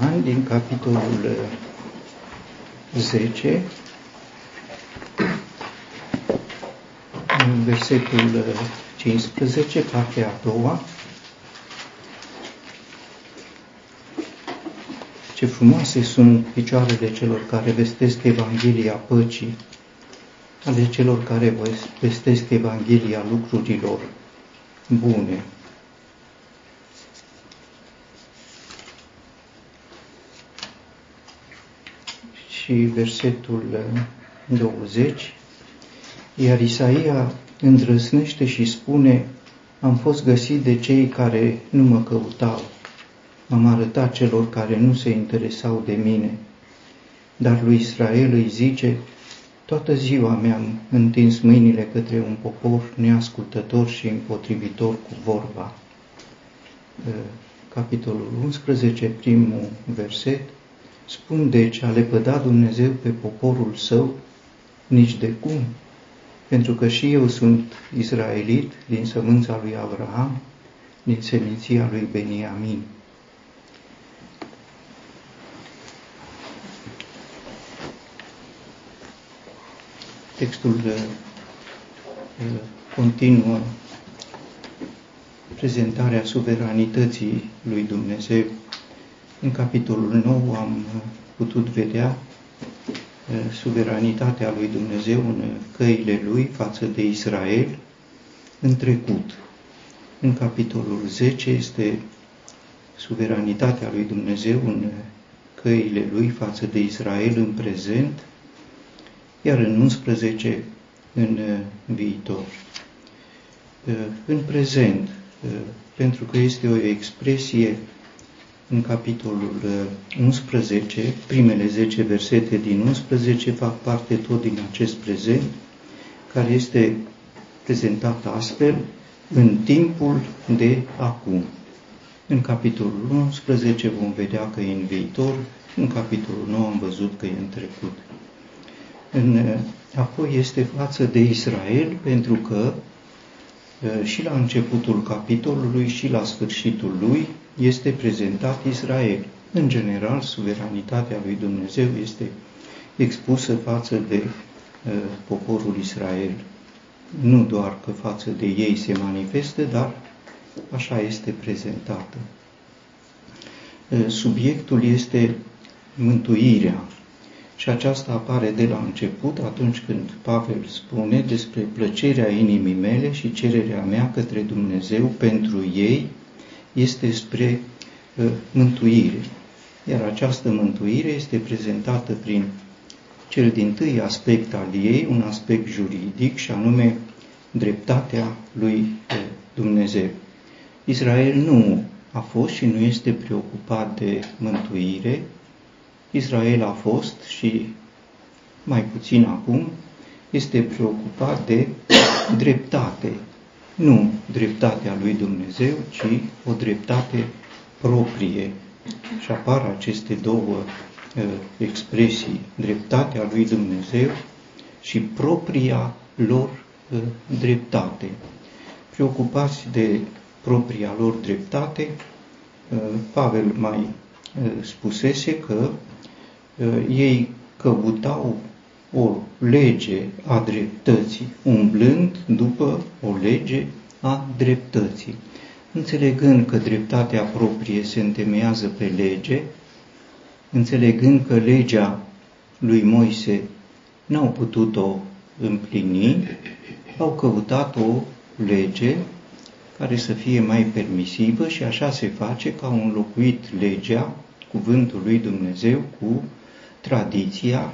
Roman din capitolul 10, în versetul 15, partea a doua. Ce frumoase sunt picioarele celor care vestesc Evanghelia păcii, ale celor care vestesc Evanghelia lucrurilor bune. Și versetul 20, iar Isaia îndrăsnește și spune, am fost găsit de cei care nu mă căutau, am arătat celor care nu se interesau de mine. Dar lui Israel îi zice, toată ziua mi-am întins mâinile către un popor neascultător și împotrivitor cu vorba. Capitolul 11, primul verset, Spun deci, a lepăda Dumnezeu pe poporul său? Nici de cum, pentru că și eu sunt izraelit din sămânța lui Abraham, din seminția lui Beniamin. Textul uh, uh, continuă prezentarea suveranității lui Dumnezeu în capitolul 9 am uh, putut vedea uh, suveranitatea lui Dumnezeu în căile lui față de Israel în trecut. În capitolul 10 este suveranitatea lui Dumnezeu în căile lui față de Israel în prezent, iar în 11 în uh, viitor. În prezent, pentru că este o expresie în capitolul 11, uh, primele 10 versete din 11 fac parte tot din acest prezent, care este prezentat astfel în timpul de acum. În capitolul 11 vom vedea că e în viitor, în capitolul 9 am văzut că e în trecut. În, uh, apoi este față de Israel, pentru că uh, și la începutul capitolului și la sfârșitul lui este prezentat Israel. În general, suveranitatea lui Dumnezeu este expusă față de uh, poporul Israel. Nu doar că față de ei se manifestă, dar așa este prezentată. Uh, subiectul este mântuirea și aceasta apare de la început atunci când Pavel spune despre plăcerea inimii mele și cererea mea către Dumnezeu pentru ei este spre uh, mântuire. Iar această mântuire este prezentată prin cel din tâi aspect al ei, un aspect juridic, și anume dreptatea lui uh, Dumnezeu. Israel nu a fost și nu este preocupat de mântuire. Israel a fost și mai puțin acum este preocupat de dreptate, nu dreptatea lui Dumnezeu, ci o dreptate proprie. Și apar aceste două uh, expresii, dreptatea lui Dumnezeu și propria lor uh, dreptate. Preocupați de propria lor dreptate, uh, Pavel mai uh, spusese că uh, ei căutau o lege a dreptății, umblând după o lege a dreptății. Înțelegând că dreptatea proprie se întemeiază pe lege, înțelegând că legea lui Moise n-au putut-o împlini, au căutat o lege care să fie mai permisivă și așa se face că au înlocuit legea, cuvântul lui Dumnezeu, cu tradiția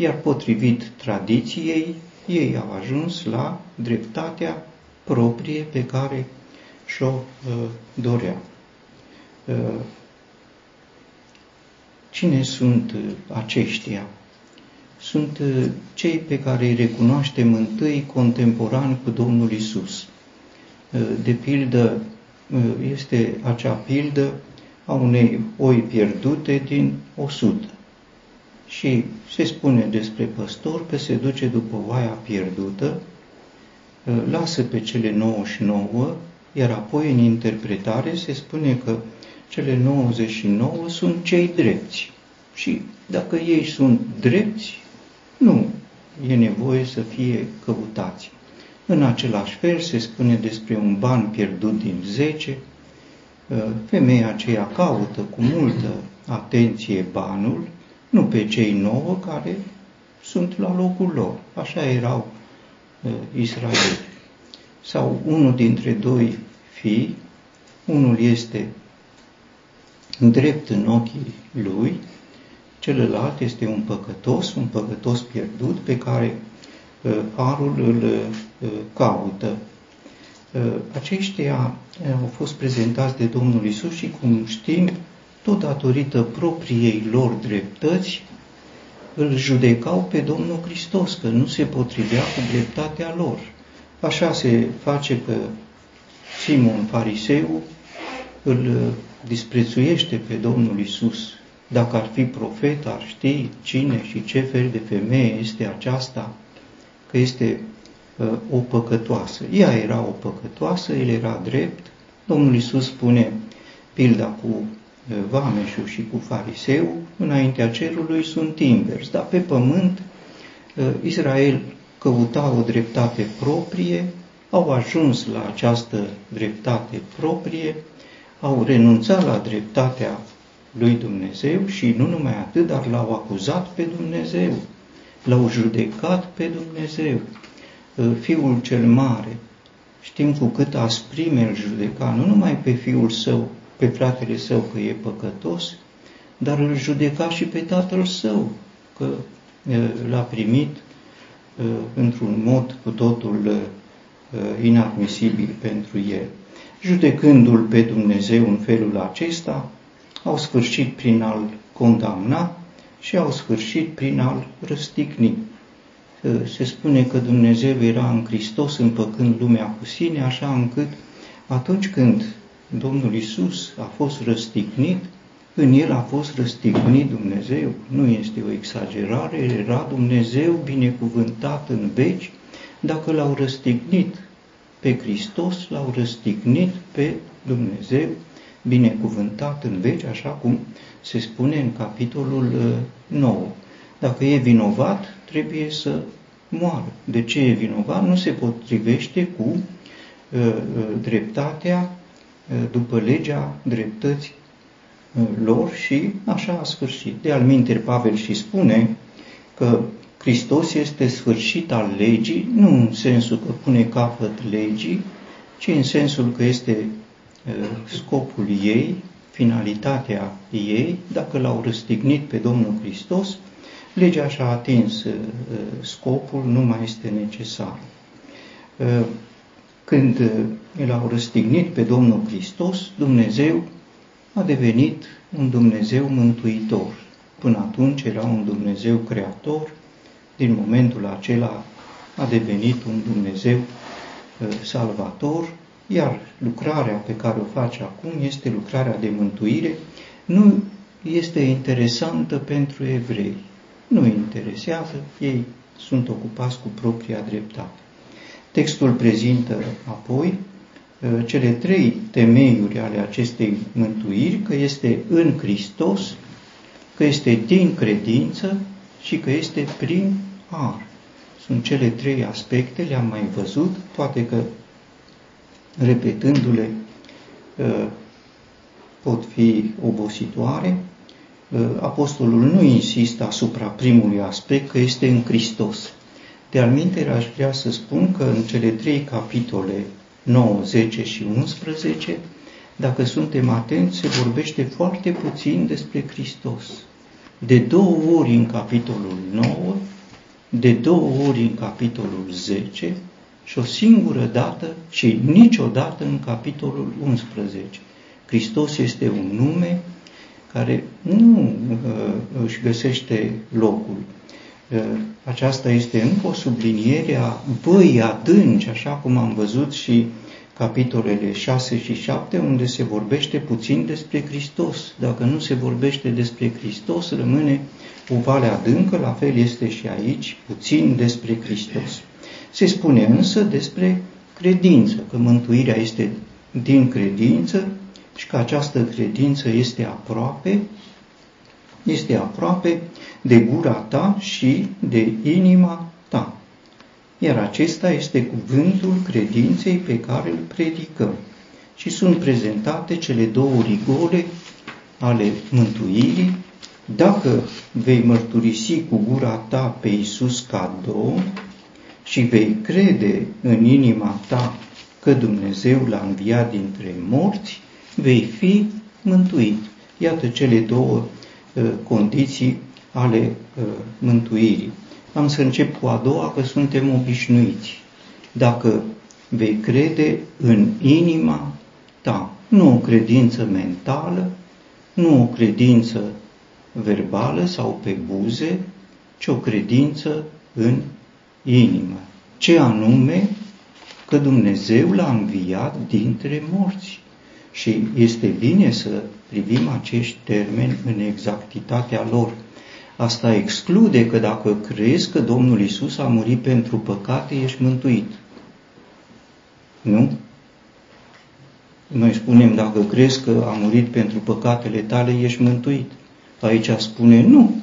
iar potrivit tradiției, ei au ajuns la dreptatea proprie pe care și-o uh, dorea. Uh, cine sunt uh, aceștia? Sunt uh, cei pe care îi recunoaștem întâi contemporani cu Domnul Isus. Uh, de pildă, uh, este acea pildă a unei oi pierdute din 100 și se spune despre păstor că se duce după oaia pierdută, ă, lasă pe cele 99, iar apoi în interpretare se spune că cele 99 sunt cei drepți. Și dacă ei sunt drepți, nu e nevoie să fie căutați. În același fel se spune despre un ban pierdut din 10, femeia aceea caută cu multă atenție banul, nu pe cei nouă care sunt la locul lor. Așa erau uh, Israel. Sau unul dintre doi fii, unul este drept în ochii lui, celălalt este un păcătos, un păcătos pierdut pe care uh, arul îl uh, caută. Uh, aceștia uh, au fost prezentați de Domnul Isus și, cum știm, tot datorită propriei lor dreptăți, îl judecau pe Domnul Hristos, că nu se potrivea cu dreptatea lor. Așa se face că Simon Fariseu îl uh, disprețuiește pe Domnul Isus. Dacă ar fi profet, ar ști cine și ce fel de femeie este aceasta, că este uh, o păcătoasă. Ea era o păcătoasă, el era drept. Domnul Isus spune pilda cu vameșul și cu fariseu, înaintea cerului sunt invers, dar pe pământ ă, Israel căuta o dreptate proprie, au ajuns la această dreptate proprie, au renunțat la dreptatea lui Dumnezeu și nu numai atât, dar l-au acuzat pe Dumnezeu, l-au judecat pe Dumnezeu. Ă, fiul cel mare, știm cu cât asprime îl judeca, nu numai pe fiul său, pe fratele său că e păcătos, dar îl judeca și pe tatăl său că l-a primit într-un mod cu totul inadmisibil pentru el. Judecându-l pe Dumnezeu în felul acesta, au sfârșit prin a-l condamna și au sfârșit prin a-l răstigni. Se spune că Dumnezeu era în Hristos împăcând lumea cu sine, așa încât atunci când Domnul Isus a fost răstignit, în el a fost răstignit Dumnezeu. Nu este o exagerare, era Dumnezeu binecuvântat în veci. Dacă l-au răstignit pe Hristos, l-au răstignit pe Dumnezeu binecuvântat în veci, așa cum se spune în capitolul 9. Uh, Dacă e vinovat, trebuie să moară. De ce e vinovat? Nu se potrivește cu uh, uh dreptatea după legea dreptății uh, lor și așa a sfârșit. De alminteri Pavel și spune că Hristos este sfârșit al legii, nu în sensul că pune capăt legii, ci în sensul că este uh, scopul ei, finalitatea ei, dacă l-au răstignit pe Domnul Hristos, legea și-a atins uh, scopul, nu mai este necesar când uh, l-au răstignit pe Domnul Hristos, Dumnezeu a devenit un Dumnezeu mântuitor. Până atunci era un Dumnezeu creator, din momentul acela a devenit un Dumnezeu uh, salvator, iar lucrarea pe care o face acum este lucrarea de mântuire, nu este interesantă pentru evrei. Nu interesează, ei sunt ocupați cu propria dreptate. Textul prezintă apoi uh, cele trei temeiuri ale acestei mântuiri, că este în Hristos, că este din credință și că este prin ar. Sunt cele trei aspecte, le-am mai văzut, poate că repetându-le uh, pot fi obositoare. Uh, apostolul nu insistă asupra primului aspect, că este în Hristos. De alminte, aș vrea să spun că în cele trei capitole 9, 10 și 11, dacă suntem atenți, se vorbește foarte puțin despre Hristos. De două ori în capitolul 9, de două ori în capitolul 10 și o singură dată și niciodată în capitolul 11. Hristos este un nume care nu uh, își găsește locul aceasta este încă o subliniere a băii adânci, așa cum am văzut și capitolele 6 și 7, unde se vorbește puțin despre Hristos. Dacă nu se vorbește despre Hristos, rămâne o vale adâncă, la fel este și aici, puțin despre Hristos. Se spune însă despre credință, că mântuirea este din credință, și că această credință este aproape, este aproape de gura ta și de inima ta. Iar acesta este cuvântul credinței pe care îl predicăm. Și sunt prezentate cele două rigole ale mântuirii, dacă vei mărturisi cu gura ta pe Iisus ca Domn și vei crede în inima ta că Dumnezeu l-a înviat dintre morți, vei fi mântuit. Iată cele două uh, condiții ale uh, mântuirii. Am să încep cu a doua, că suntem obișnuiți. Dacă vei crede în inima ta, nu o credință mentală, nu o credință verbală sau pe buze, ci o credință în inimă. Ce anume? Că Dumnezeu l-a înviat dintre morți. Și este bine să privim acești termeni în exactitatea lor. Asta exclude că dacă crezi că Domnul Isus a murit pentru păcate, ești mântuit. Nu? Noi spunem, dacă crezi că a murit pentru păcatele tale, ești mântuit. Aici spune, nu.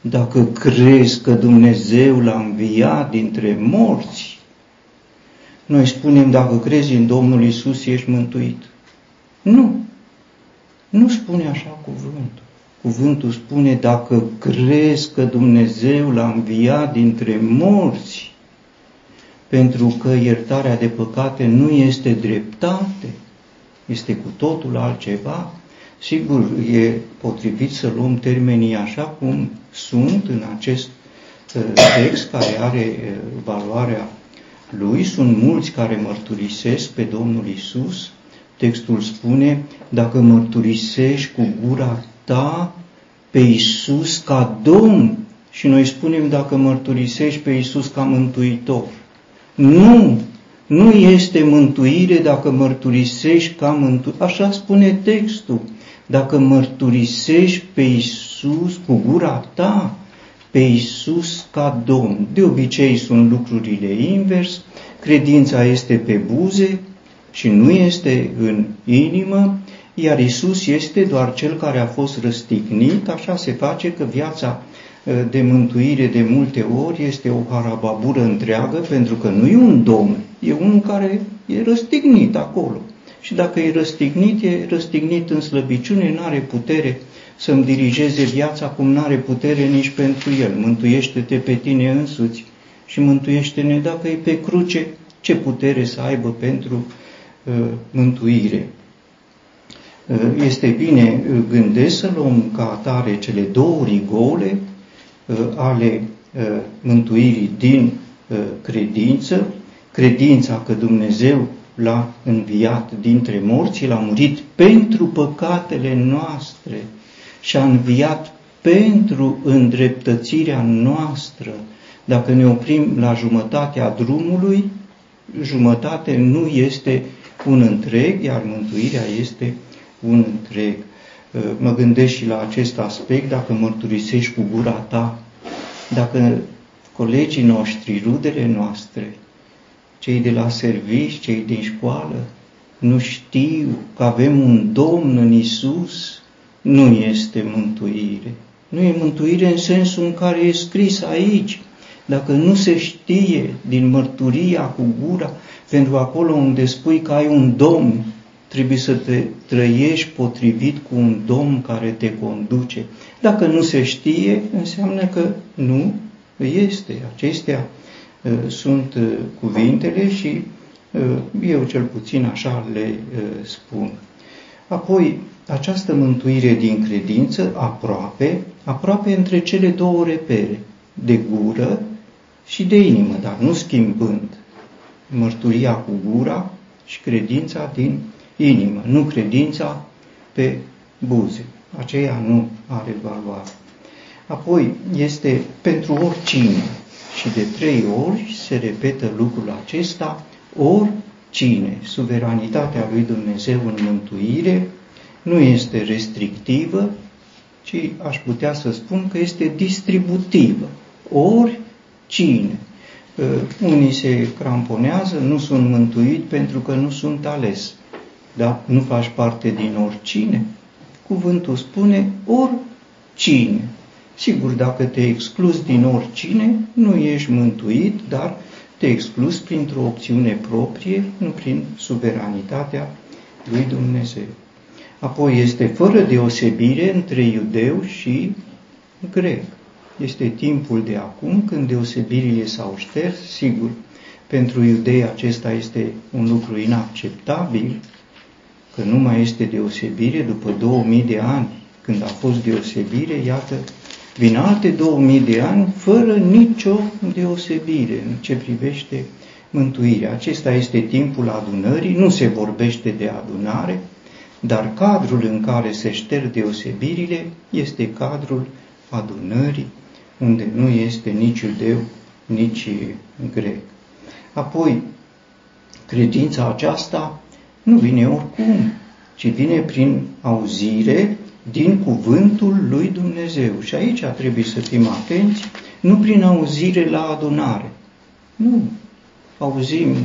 Dacă crezi că Dumnezeu l-a înviat dintre morți, noi spunem, dacă crezi în Domnul Isus, ești mântuit. Nu. Nu spune așa cuvântul. Cuvântul spune, dacă crezi că Dumnezeu l-a înviat dintre morți, pentru că iertarea de păcate nu este dreptate, este cu totul altceva, sigur, e potrivit să luăm termenii așa cum sunt în acest uh, text care are uh, valoarea lui. Sunt mulți care mărturisesc pe Domnul Isus. Textul spune, dacă mărturisești cu gura ta pe Isus ca Domn, și noi spunem dacă mărturisești pe Isus ca Mântuitor. Nu! Nu este mântuire dacă mărturisești ca mântuitor. Așa spune textul. Dacă mărturisești pe Isus cu gura ta, pe Isus ca Domn. De obicei sunt lucrurile invers. Credința este pe buze și nu este în inimă, iar Isus este doar cel care a fost răstignit, așa se face că viața ă, de mântuire de multe ori este o harababură întreagă, pentru că nu e un domn, e unul care e răstignit acolo. Și dacă e răstignit, e răstignit în slăbiciune, nu are putere să-mi dirigeze viața cum nu are putere nici pentru el. Mântuiește-te pe tine însuți și mântuiește-ne dacă e pe cruce, ce putere să aibă pentru uh, mântuire. Uh, este bine, uh, gândesc să luăm ca atare cele două rigole uh, ale mântuirii din credință, credința că Dumnezeu l-a înviat dintre morți, l-a murit pentru păcatele noastre și a înviat pentru îndreptățirea noastră. Dacă ne oprim la jumătatea drumului, jumătate nu este un întreg, iar mântuirea este un întreg. Uh, mă gândesc și la acest aspect, dacă mărturisești cu gura ta, dacă colegii noștri, rudele noastre, cei de la servici, cei din școală, nu știu că avem un Domn în Isus, nu este mântuire. Nu e mântuire în sensul în care e scris aici. Dacă nu se știe din mărturia cu gura, pentru acolo unde spui că ai un Domn, trebuie să te trăiești potrivit cu un Domn care te conduce. Dacă nu se știe, înseamnă că nu este. Acestea uh, sunt uh, cuvintele și uh, eu cel puțin așa le spun. Apoi, această mântuire din credință aproape, aproape între cele două repere, de gură și de inimă, dar nu schimbând mărturia cu gura și credința din inimă, nu credința pe buze. Aceea nu are valoare. Apoi este pentru oricine și de trei ori se repetă lucrul acesta, oricine. Suveranitatea lui Dumnezeu în mântuire nu este restrictivă, ci aș putea să spun că este distributivă. Oricine. Unii se cramponează, nu sunt mântuit pentru că nu sunt ales. Da? nu faci parte din oricine. Cuvântul spune oricine. Sigur, dacă te exclus din oricine, nu ești mântuit, dar te exclus printr-o opțiune proprie, nu prin suveranitatea lui Dumnezeu. Apoi este fără deosebire între iudeu și grec. Este timpul de acum când deosebirile s-au șters, sigur, pentru iudei acesta este un lucru inacceptabil, că nu mai este deosebire după 2000 de ani, când a fost deosebire, iată, vin alte 2000 de ani fără nicio deosebire în ce privește mântuirea. Acesta este timpul adunării, nu se vorbește de adunare, dar cadrul în care se șterg deosebirile este cadrul adunării, unde nu este nici iudeu, nici grec. Apoi, credința aceasta nu vine oricum, ci vine prin auzire din cuvântul lui Dumnezeu. Și aici trebuie să fim atenți, nu prin auzire la adunare. Nu, auzim uh,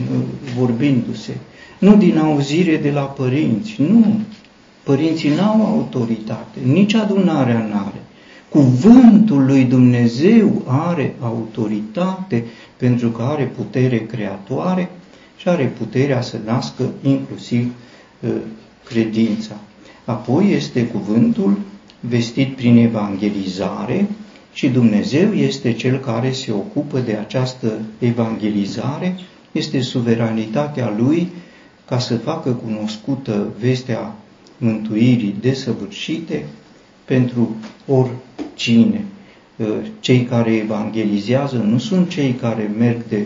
vorbindu-se. Nu din auzire de la părinți, nu. Părinții n-au autoritate, nici adunarea n-are. Cuvântul lui Dumnezeu are autoritate pentru că are putere creatoare și are puterea să nască inclusiv uh, credința. Apoi este cuvântul vestit prin evangelizare și Dumnezeu este Cel care se ocupă de această evangelizare, este suveranitatea Lui ca să facă cunoscută vestea mântuirii desăvârșite pentru oricine. Cei care evangelizează nu sunt cei care merg de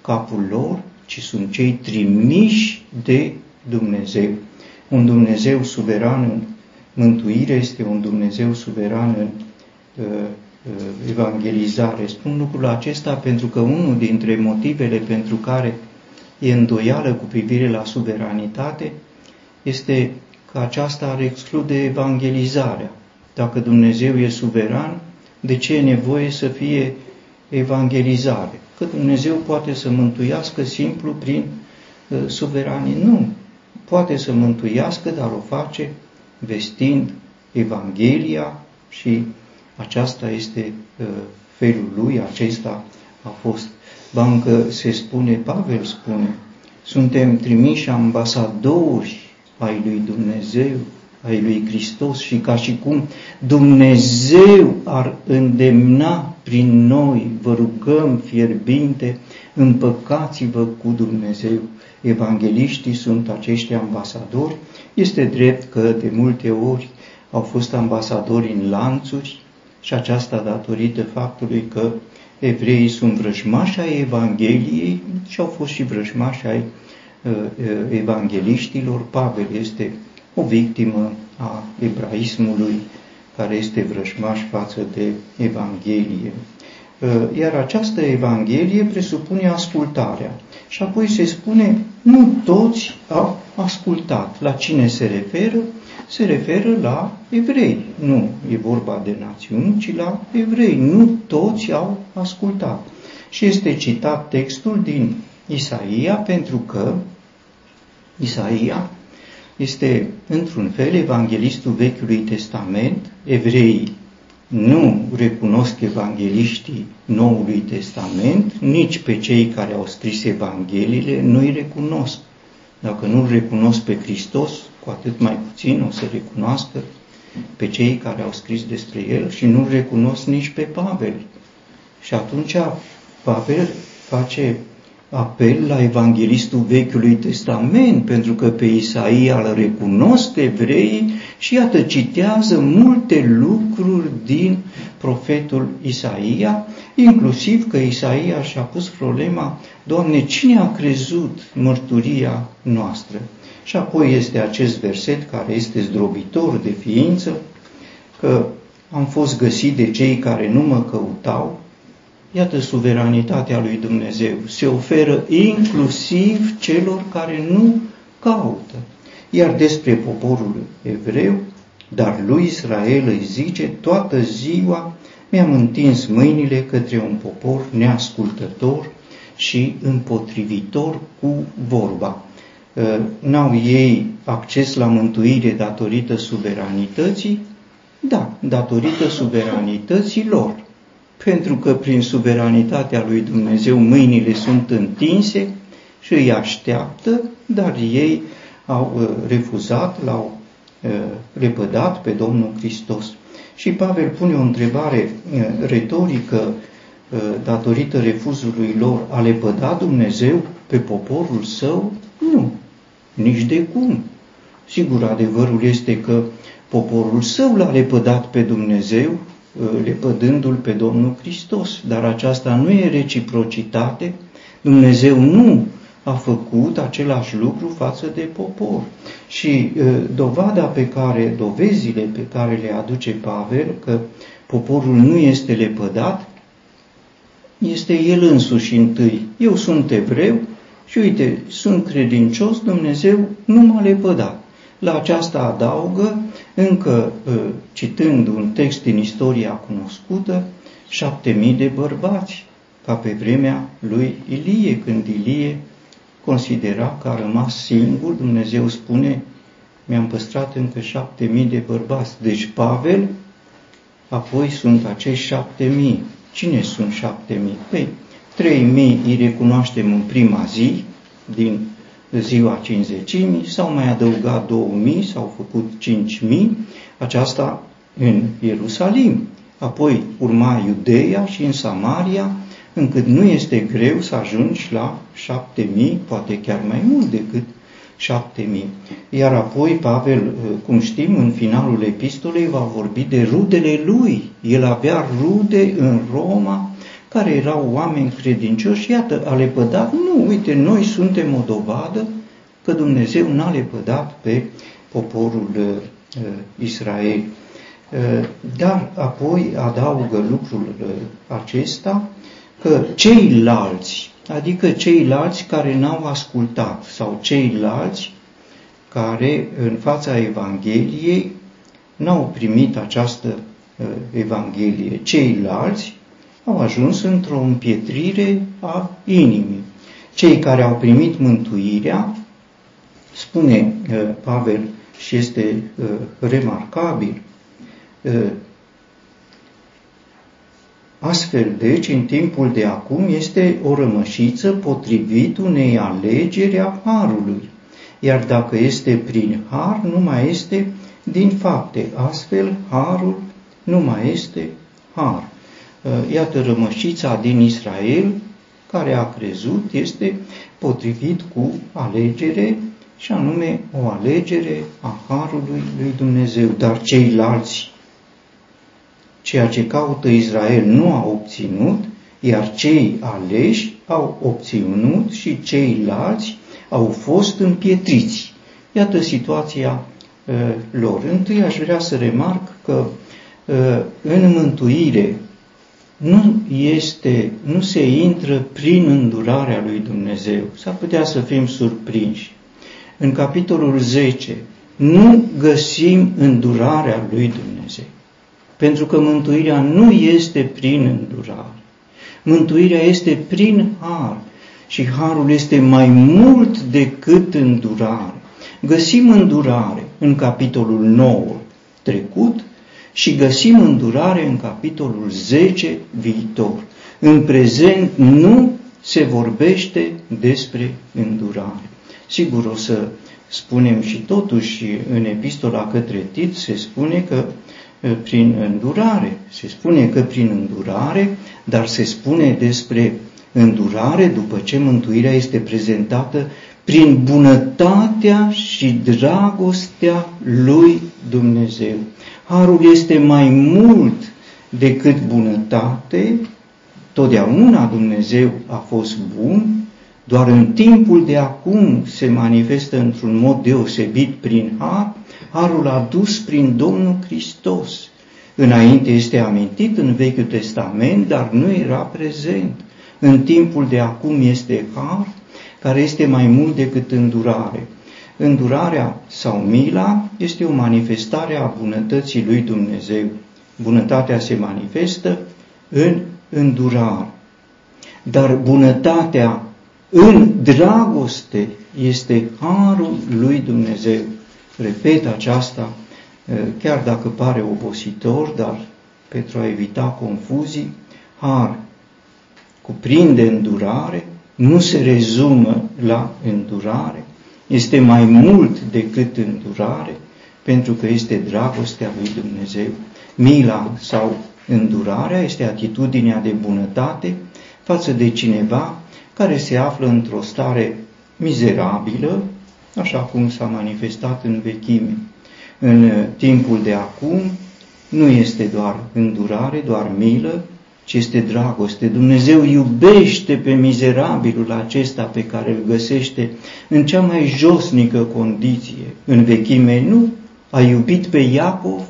capul lor, ci sunt cei trimiși de Dumnezeu. Un Dumnezeu suveran în mântuire este un Dumnezeu suveran în uh, uh, evangelizare. Spun lucrul acesta pentru că unul dintre motivele pentru care e îndoială cu privire la suveranitate este că aceasta ar exclude evangelizarea. Dacă Dumnezeu e suveran, de ce e nevoie să fie evangelizare? Că Dumnezeu poate să mântuiască simplu prin uh, suveranii. Nu poate să mântuiască, dar o face vestind Evanghelia și aceasta este uh, felul lui, acesta a fost. Bancă se spune, Pavel spune, suntem trimiși ambasadori ai lui Dumnezeu, ai lui Hristos și ca și cum Dumnezeu ar îndemna prin noi, vă rugăm fierbinte, împăcați-vă cu Dumnezeu evangeliștii sunt acești ambasadori. Este drept că de multe ori au fost ambasadori în lanțuri și aceasta datorită faptului că evreii sunt vrăjmași ai Evangheliei și au fost și vrăjmași ai uh, uh, evangeliștilor. Pavel este o victimă a ebraismului care este vrăjmaș față de Evanghelie. Uh, iar această Evanghelie presupune ascultarea. Și apoi se spune, nu toți au ascultat. La cine se referă? Se referă la evrei. Nu e vorba de națiuni, ci la evrei. Nu toți au ascultat. Și este citat textul din Isaia pentru că Isaia este într-un fel evanghelistul Vechiului Testament, evreii nu recunosc evangeliștii Noului Testament, nici pe cei care au scris Evangheliile nu îi recunosc. Dacă nu recunosc pe Hristos, cu atât mai puțin o să recunoască pe cei care au scris despre el și nu recunosc nici pe Pavel. Și atunci Pavel face apel la evanghelistul Vechiului Testament, pentru că pe Isaia îl recunosc evreii și iată citează multe lucruri din profetul Isaia, inclusiv că Isaia și-a pus problema, Doamne, cine a crezut mărturia noastră? Și apoi este acest verset care este zdrobitor de ființă, că am fost găsit de cei care nu mă căutau, Iată suveranitatea lui Dumnezeu. Se oferă inclusiv celor care nu caută. Iar despre poporul evreu, dar lui Israel îi zice, toată ziua mi-am întins mâinile către un popor neascultător și împotrivitor cu vorba. uh, n-au ei acces la mântuire datorită suveranității? Da, datorită suveranității lor. Pentru că prin suveranitatea lui Dumnezeu mâinile sunt întinse și îi așteaptă, dar ei au uh, refuzat, l-au uh, repădat pe Domnul Hristos. Și Pavel pune o întrebare uh, retorică datorită refuzului lor, a lepăda Dumnezeu pe poporul său? Nu, nici de cum. Sigur, adevărul este că poporul său l-a lepădat pe Dumnezeu, lepădându-l pe Domnul Hristos, dar aceasta nu e reciprocitate. Dumnezeu nu a făcut același lucru față de popor. Și dovada pe care, dovezile pe care le aduce Pavel, că poporul nu este lepădat, este el însuși întâi. Eu sunt evreu și uite, sunt credincios, Dumnezeu nu m-a lepădat. La aceasta adaugă, încă citând un text din istoria cunoscută, șapte mii de bărbați, ca pe vremea lui Ilie, când Ilie considera că a rămas singur, Dumnezeu spune, mi-am păstrat încă șapte mii de bărbați. Deci Pavel, apoi sunt acești șapte mii. Cine sunt șapte mii? Păi, trei mii îi recunoaștem în prima zi, din ziua cinzecimii, s-au mai adăugat două mii, s-au făcut cinci mii, aceasta în Ierusalim. Apoi urma Iudeea și în Samaria, încât nu este greu să ajungi la șapte mii, poate chiar mai mult decât șapte mii. Iar apoi Pavel, cum știm, în finalul epistolei va vorbi de rudele lui. El avea rude în Roma care erau oameni credincioși. Iată, a lepădat? Nu, uite, noi suntem o dovadă că Dumnezeu n-a lepădat pe poporul uh, Israel. Uh, dar apoi adaugă lucrul uh, acesta că ceilalți, adică ceilalți care n-au ascultat sau ceilalți care în fața Evangheliei n-au primit această uh, Evanghelie, ceilalți au ajuns într-o împietrire a inimii. Cei care au primit mântuirea, spune uh, Pavel și este uh, remarcabil, uh, Astfel, deci, în timpul de acum este o rămășiță potrivit unei alegeri a Harului. Iar dacă este prin Har, nu mai este din fapte. Astfel, Harul nu mai este Har. Uh, iată rămășița din Israel, care a crezut, este potrivit cu alegere și anume o alegere a Harului lui Dumnezeu. Dar ceilalți Ceea ce caută Israel nu a obținut, iar cei aleși au obținut și ceilalți au fost împietriți. Iată situația uh, lor. Întâi aș vrea să remarc că uh, în mântuire nu este, nu se intră prin îndurarea lui Dumnezeu. S-ar putea să fim surprinși. În capitolul 10 nu găsim îndurarea lui Dumnezeu. Pentru că mântuirea nu este prin îndurare. Mântuirea este prin har și harul este mai mult decât îndurare. Găsim îndurare în capitolul 9 trecut și găsim îndurare în capitolul 10 viitor. În prezent nu se vorbește despre îndurare. Sigur, o să spunem și totuși în epistola către Tit se spune că prin îndurare. Se spune că prin îndurare, dar se spune despre îndurare după ce mântuirea este prezentată prin bunătatea și dragostea lui Dumnezeu. Harul este mai mult decât bunătate, totdeauna Dumnezeu a fost bun, doar în timpul de acum se manifestă într-un mod deosebit prin har, harul adus prin Domnul Hristos. Înainte este amintit în Vechiul Testament, dar nu era prezent. În timpul de acum este har, care este mai mult decât îndurare. Îndurarea sau mila este o manifestare a bunătății lui Dumnezeu. Bunătatea se manifestă în îndurare. Dar bunătatea În dragoste este harul lui Dumnezeu. Repet aceasta, chiar dacă pare obositor, dar pentru a evita confuzii, har cuprinde îndurare, nu se rezumă la îndurare, este mai mult decât îndurare, pentru că este dragostea lui Dumnezeu. Mila sau îndurarea este atitudinea de bunătate față de cineva care se află într-o stare mizerabilă, așa cum s-a manifestat în vechime. În timpul de acum nu este doar îndurare, doar milă, ci este dragoste. Dumnezeu iubește pe mizerabilul acesta pe care îl găsește în cea mai josnică condiție. În vechime nu a iubit pe Iacov,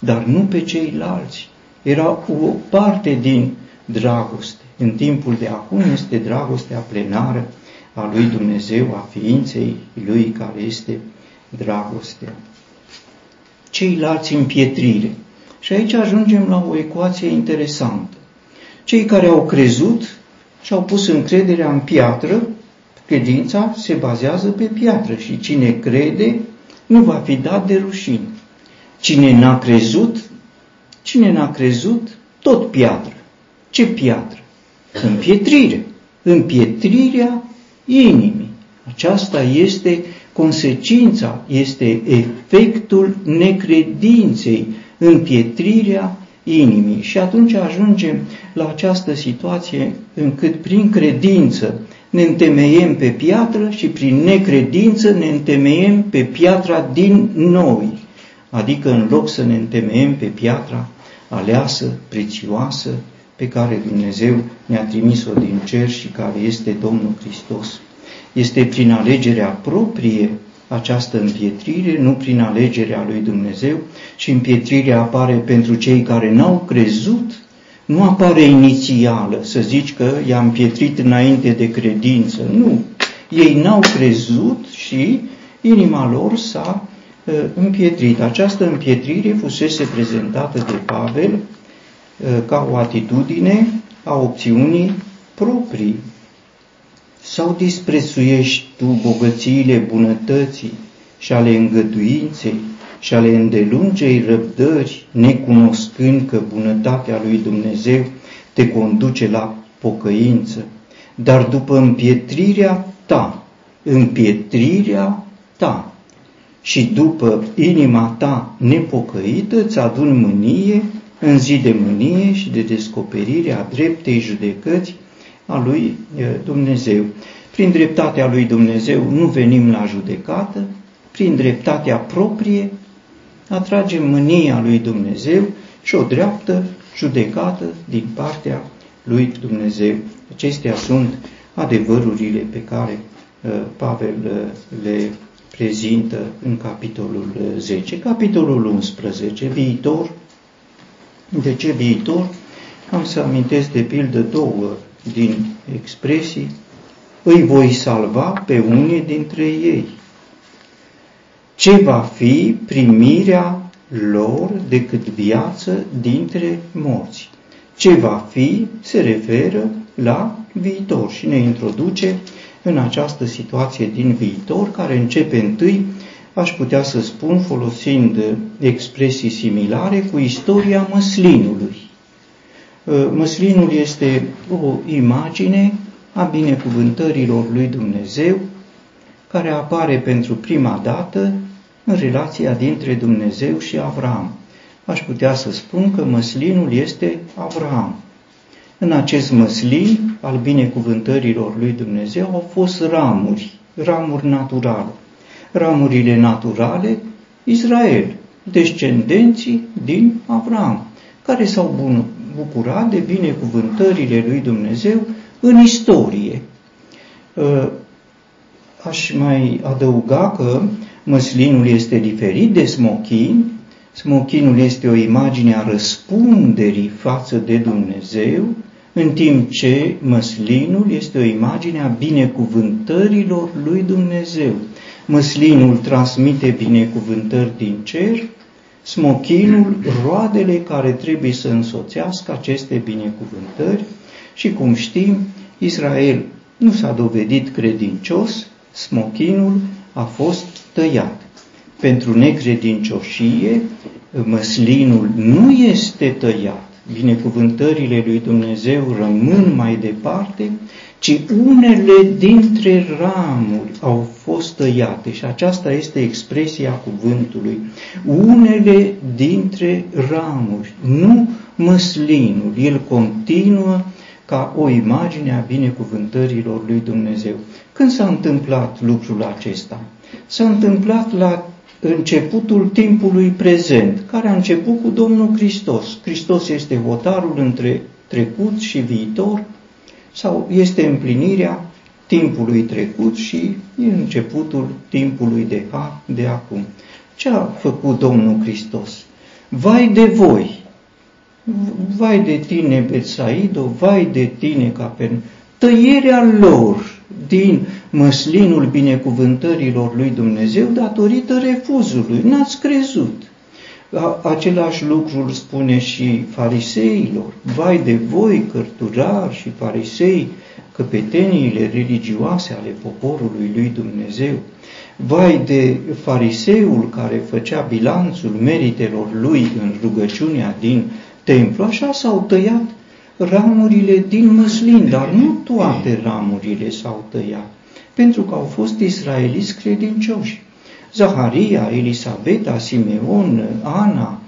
dar nu pe ceilalți. Era o parte din dragoste. În timpul de acum este dragostea plenară a lui Dumnezeu, a ființei lui care este dragostea. Ceilalți împietrire. Și aici ajungem la o ecuație interesantă. Cei care au crezut și au pus încrederea în piatră, credința se bazează pe piatră și cine crede nu va fi dat de rușine. Cine n-a crezut, cine n-a crezut, tot piatră. Ce piatră? Împietrire. Împietrirea inimii. Aceasta este consecința, este efectul necredinței, împietrirea inimii. Și atunci ajungem la această situație încât prin credință ne întemeiem pe piatră și prin necredință ne întemeiem pe piatra din noi. Adică în loc să ne întemeiem pe piatra aleasă, prețioasă, pe care Dumnezeu ne-a trimis-o din cer și care este Domnul Hristos. Este prin alegerea proprie această împietrire, nu prin alegerea lui Dumnezeu, și împietrirea apare pentru cei care n-au crezut, nu apare inițială, să zici că i-a împietrit înainte de credință. Nu. Ei n-au crezut și inima lor s-a uh, împietrit. Această împietrire fusese prezentată de Pavel uh, ca o atitudine a opțiunii proprii sau disprețuiești tu bogățiile bunătății și ale îngăduinței și ale îndelungei răbdări, necunoscând că bunătatea lui Dumnezeu te conduce la pocăință, dar după împietrirea ta, împietrirea ta și după inima ta nepocăită îți adun mânie în zi de mânie și de descoperire a dreptei judecăți a lui Dumnezeu. Prin dreptatea lui Dumnezeu nu venim la judecată, prin dreptatea proprie atragem mânia lui Dumnezeu și o dreaptă judecată din partea lui Dumnezeu. Acestea sunt adevărurile pe care Pavel le prezintă în capitolul 10. Capitolul 11, viitor. De ce viitor? Am să amintesc de pildă două din expresii, îi voi salva pe unii dintre ei. Ce va fi primirea lor decât viață dintre morți? Ce va fi se referă la viitor și ne introduce în această situație din viitor, care începe întâi, aș putea să spun, folosind expresii similare, cu istoria măslinului. Uh, măslinul este o imagine a binecuvântărilor lui Dumnezeu care apare pentru prima dată în relația dintre Dumnezeu și Avram. Aș putea să spun că măslinul este Avram. În acest măslin al binecuvântărilor lui Dumnezeu au fost ramuri, ramuri naturale. Ramurile naturale, Israel, descendenții din Avram, care s-au bucura de binecuvântările lui Dumnezeu în istorie. Ă, aș mai adăuga că măslinul este diferit de smochin. Smochinul este o imagine a răspunderii față de Dumnezeu, în timp ce măslinul este o imagine a binecuvântărilor lui Dumnezeu. Măslinul transmite binecuvântări din cer, smochinul, roadele care trebuie să însoțească aceste binecuvântări și cum știm, Israel nu s-a dovedit credincios, smochinul a fost tăiat. Pentru necredincioșie, măslinul nu este tăiat. Binecuvântările lui Dumnezeu rămân mai departe, ci unele dintre ramuri au fost tăiate și aceasta este expresia cuvântului. Unele dintre ramuri, nu măslinul, el continuă ca o imagine a binecuvântărilor lui Dumnezeu. Când s-a întâmplat lucrul acesta? S-a întâmplat la începutul timpului prezent, care a început cu Domnul Hristos. Hristos este votarul între trecut și viitor, sau este împlinirea timpului trecut și începutul timpului de, ha, de acum. Ce a făcut Domnul Hristos? Vai de voi, vai de tine, Betsaido, vai de tine, Capernaum, tăierea lor din măslinul binecuvântărilor lui Dumnezeu datorită refuzului. N-ați crezut. Același lucru îl spune și fariseilor. Vai de voi, cărturari și farisei, căpeteniile religioase ale poporului lui Dumnezeu. Vai de fariseul care făcea bilanțul meritelor lui în rugăciunea din templu, așa s-au tăiat ramurile din măslin, dar nu toate ramurile s-au tăiat, pentru că au fost israeliți credincioși. Zaharia, Elisabeta, Simeon, Ana,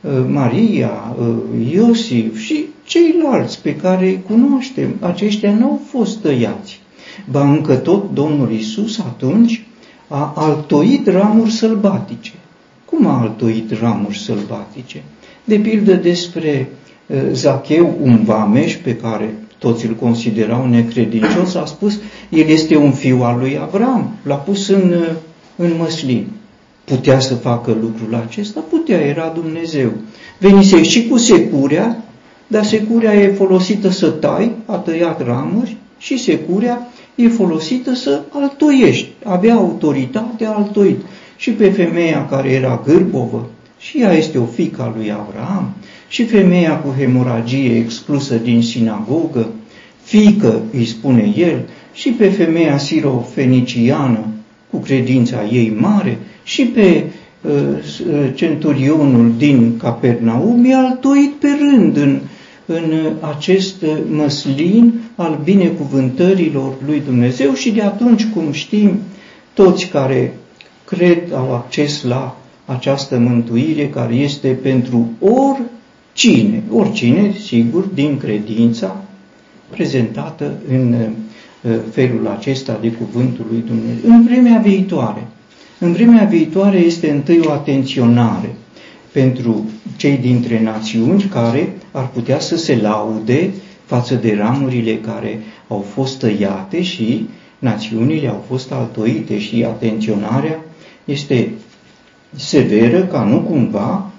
uh, Maria, uh, Iosif și ceilalți pe care îi cunoaștem, aceștia nu au fost tăiați. Ba încă tot Domnul Isus atunci a altoit ramuri sălbatice. Cum a altoit ramuri sălbatice? De pildă despre uh, Zacheu, un vameș pe care toți îl considerau necredincios, a spus, el este un fiu al lui Avram, l-a pus în în măslin. Putea să facă lucrul acesta? Putea, era Dumnezeu. Venise și cu securea, dar securea e folosită să tai, a tăiat ramuri, și securea e folosită să altoiești. Avea autoritate altoit. Și pe femeia care era gârbovă, și ea este o fică a lui Abraham, și femeia cu hemoragie exclusă din sinagogă, fică, îi spune el, și pe femeia sirofeniciană, cu credința ei mare și pe uh, uh, centurionul din Capernaum i-a altoit pe rând în, în acest măslin al binecuvântărilor lui Dumnezeu și de atunci, cum știm, toți care cred au acces la această mântuire care este pentru oricine, oricine, sigur, din credința prezentată în felul acesta de cuvântul lui Dumnezeu. În vremea viitoare, în vremea viitoare este întâi o atenționare pentru cei dintre națiuni care ar putea să se laude față de ramurile care au fost tăiate și națiunile au fost altoite și atenționarea este severă ca nu cumva,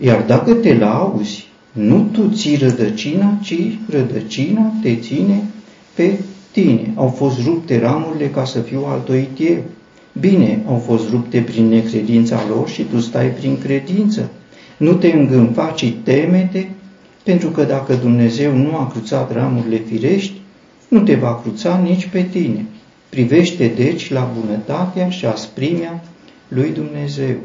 iar dacă te lauzi, nu tu ții rădăcina, ci rădăcina te ține pe tine. Au fost rupte ramurile ca să fiu altoit eu. Bine, au fost rupte prin necredința lor și tu stai prin credință. Nu te îngânfa, ci temete, pentru că dacă Dumnezeu nu a cruțat ramurile firești, nu te va cruța nici pe tine. Privește deci la bunătatea și asprimea lui Dumnezeu.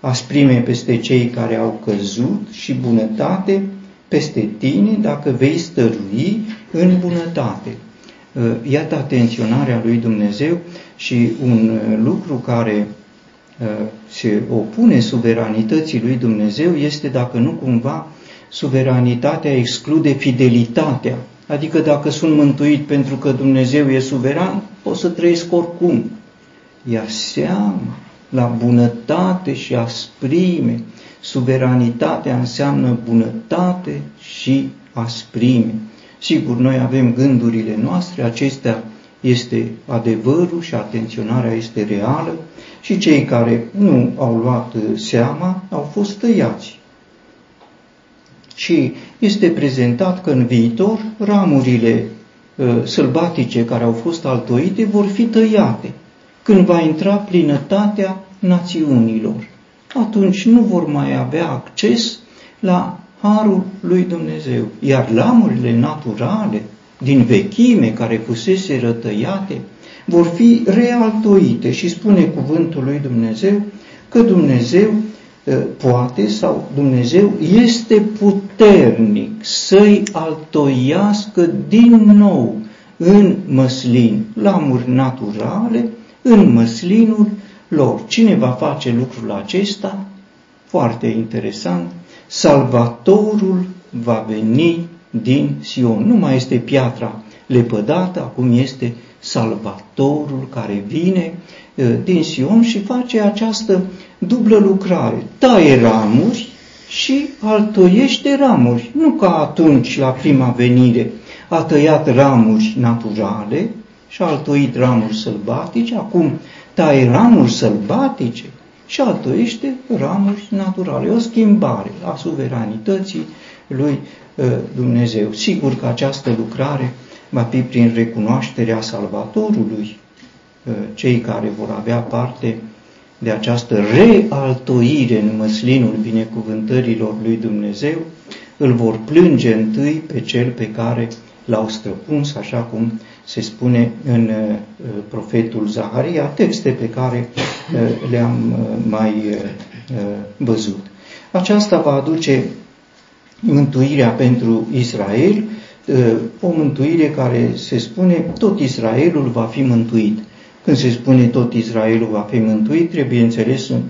Asprime peste cei care au căzut și bunătate peste tine dacă vei stărui în bunătate. Uh, iată atenționarea lui Dumnezeu și un uh, lucru care uh, se opune suveranității lui Dumnezeu este dacă nu cumva suveranitatea exclude fidelitatea. Adică dacă sunt mântuit pentru că Dumnezeu e suveran, pot să trăiesc oricum. Ia seama la bunătate și asprime. Suveranitatea înseamnă bunătate și asprime. Sigur, noi avem gândurile noastre, acestea este adevărul și atenționarea este reală și cei care nu au luat seama au fost tăiați. Și este prezentat că în viitor ramurile uh, sălbatice care au fost altoite vor fi tăiate când va intra plinătatea națiunilor. Atunci nu vor mai avea acces la harul lui Dumnezeu. Iar lamurile naturale, din vechime care fusese rătăiate, vor fi realtoite și spune cuvântul lui Dumnezeu că Dumnezeu uh, poate sau Dumnezeu este puternic să-i altoiască din nou în măslin, lamuri naturale, în măslinul lor. Cine va face lucrul acesta? Foarte interesant. Salvatorul va veni din Sion. Nu mai este piatra lepădată, acum este Salvatorul care vine uh, din Sion și face această dublă lucrare. Taie ramuri și altoiește ramuri. Nu ca atunci la prima venire a tăiat ramuri naturale și a altoit ramuri sălbatice, acum taie ramuri sălbatice și altoiește ramuri naturale. O schimbare a suveranității lui uh, Dumnezeu. Sigur că această lucrare va fi prin recunoașterea Salvatorului. Uh, cei care vor avea parte de această realtoire în măslinul binecuvântărilor lui Dumnezeu, îl vor plânge întâi pe cel pe care l-au străpuns, așa cum se spune în uh, profetul Zaharia, texte pe care uh, le-am uh, mai văzut. Aceasta va aduce mântuirea pentru Israel, o mântuire care se spune tot Israelul va fi mântuit. Când se spune tot Israelul va fi mântuit, trebuie înțeles în,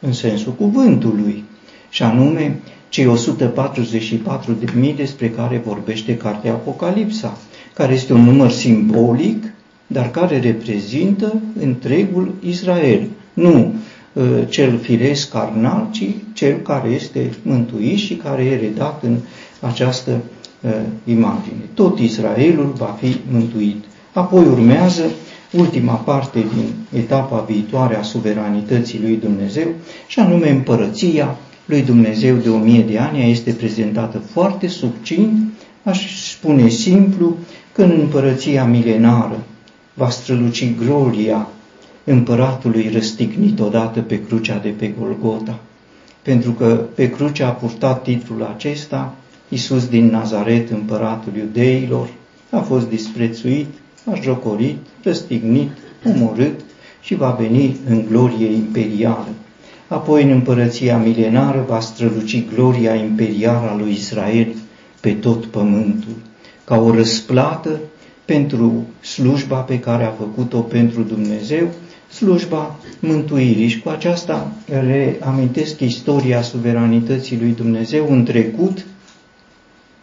în sensul cuvântului, și anume cei 144 de mii despre care vorbește cartea Apocalipsa, care este un număr simbolic, dar care reprezintă întregul Israel. Nu uh, cel firesc carnal, ci cel care este mântuit și care e redat în această uh, imagine. Tot Israelul va fi mântuit. Apoi urmează ultima parte din etapa viitoare a suveranității lui Dumnezeu, și anume împărăția lui Dumnezeu de o mie de ani este prezentată foarte subțin, aș spune simplu, că în împărăția milenară va străluci gloria împăratului răstignit odată pe crucea de pe Golgota. Pentru că pe cruce a purtat titlul acesta Iisus din Nazaret, împăratul iudeilor, a fost disprețuit, a jocorit, răstignit, omorât și va veni în glorie imperială. Apoi în împărăția milenară va străluci gloria imperială a lui Israel pe tot pământul, ca o răsplată pentru slujba pe care a făcut-o pentru Dumnezeu, slujba mântuirii. Și cu aceasta le amintesc istoria suveranității lui Dumnezeu în trecut,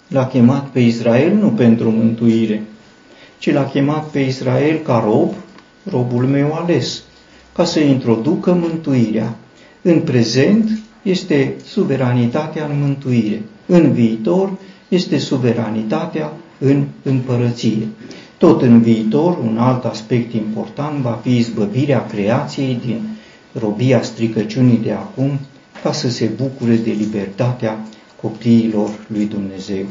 l-a chemat pe Israel nu pentru mântuire, ci l-a chemat pe Israel ca rob, robul meu ales, ca să introducă mântuirea. În prezent este suveranitatea în mântuire. În viitor este suveranitatea în împărăție. Tot în viitor, un alt aspect important va fi izbăvirea creației din robia stricăciunii de acum, ca să se bucure de libertatea copiilor lui Dumnezeu.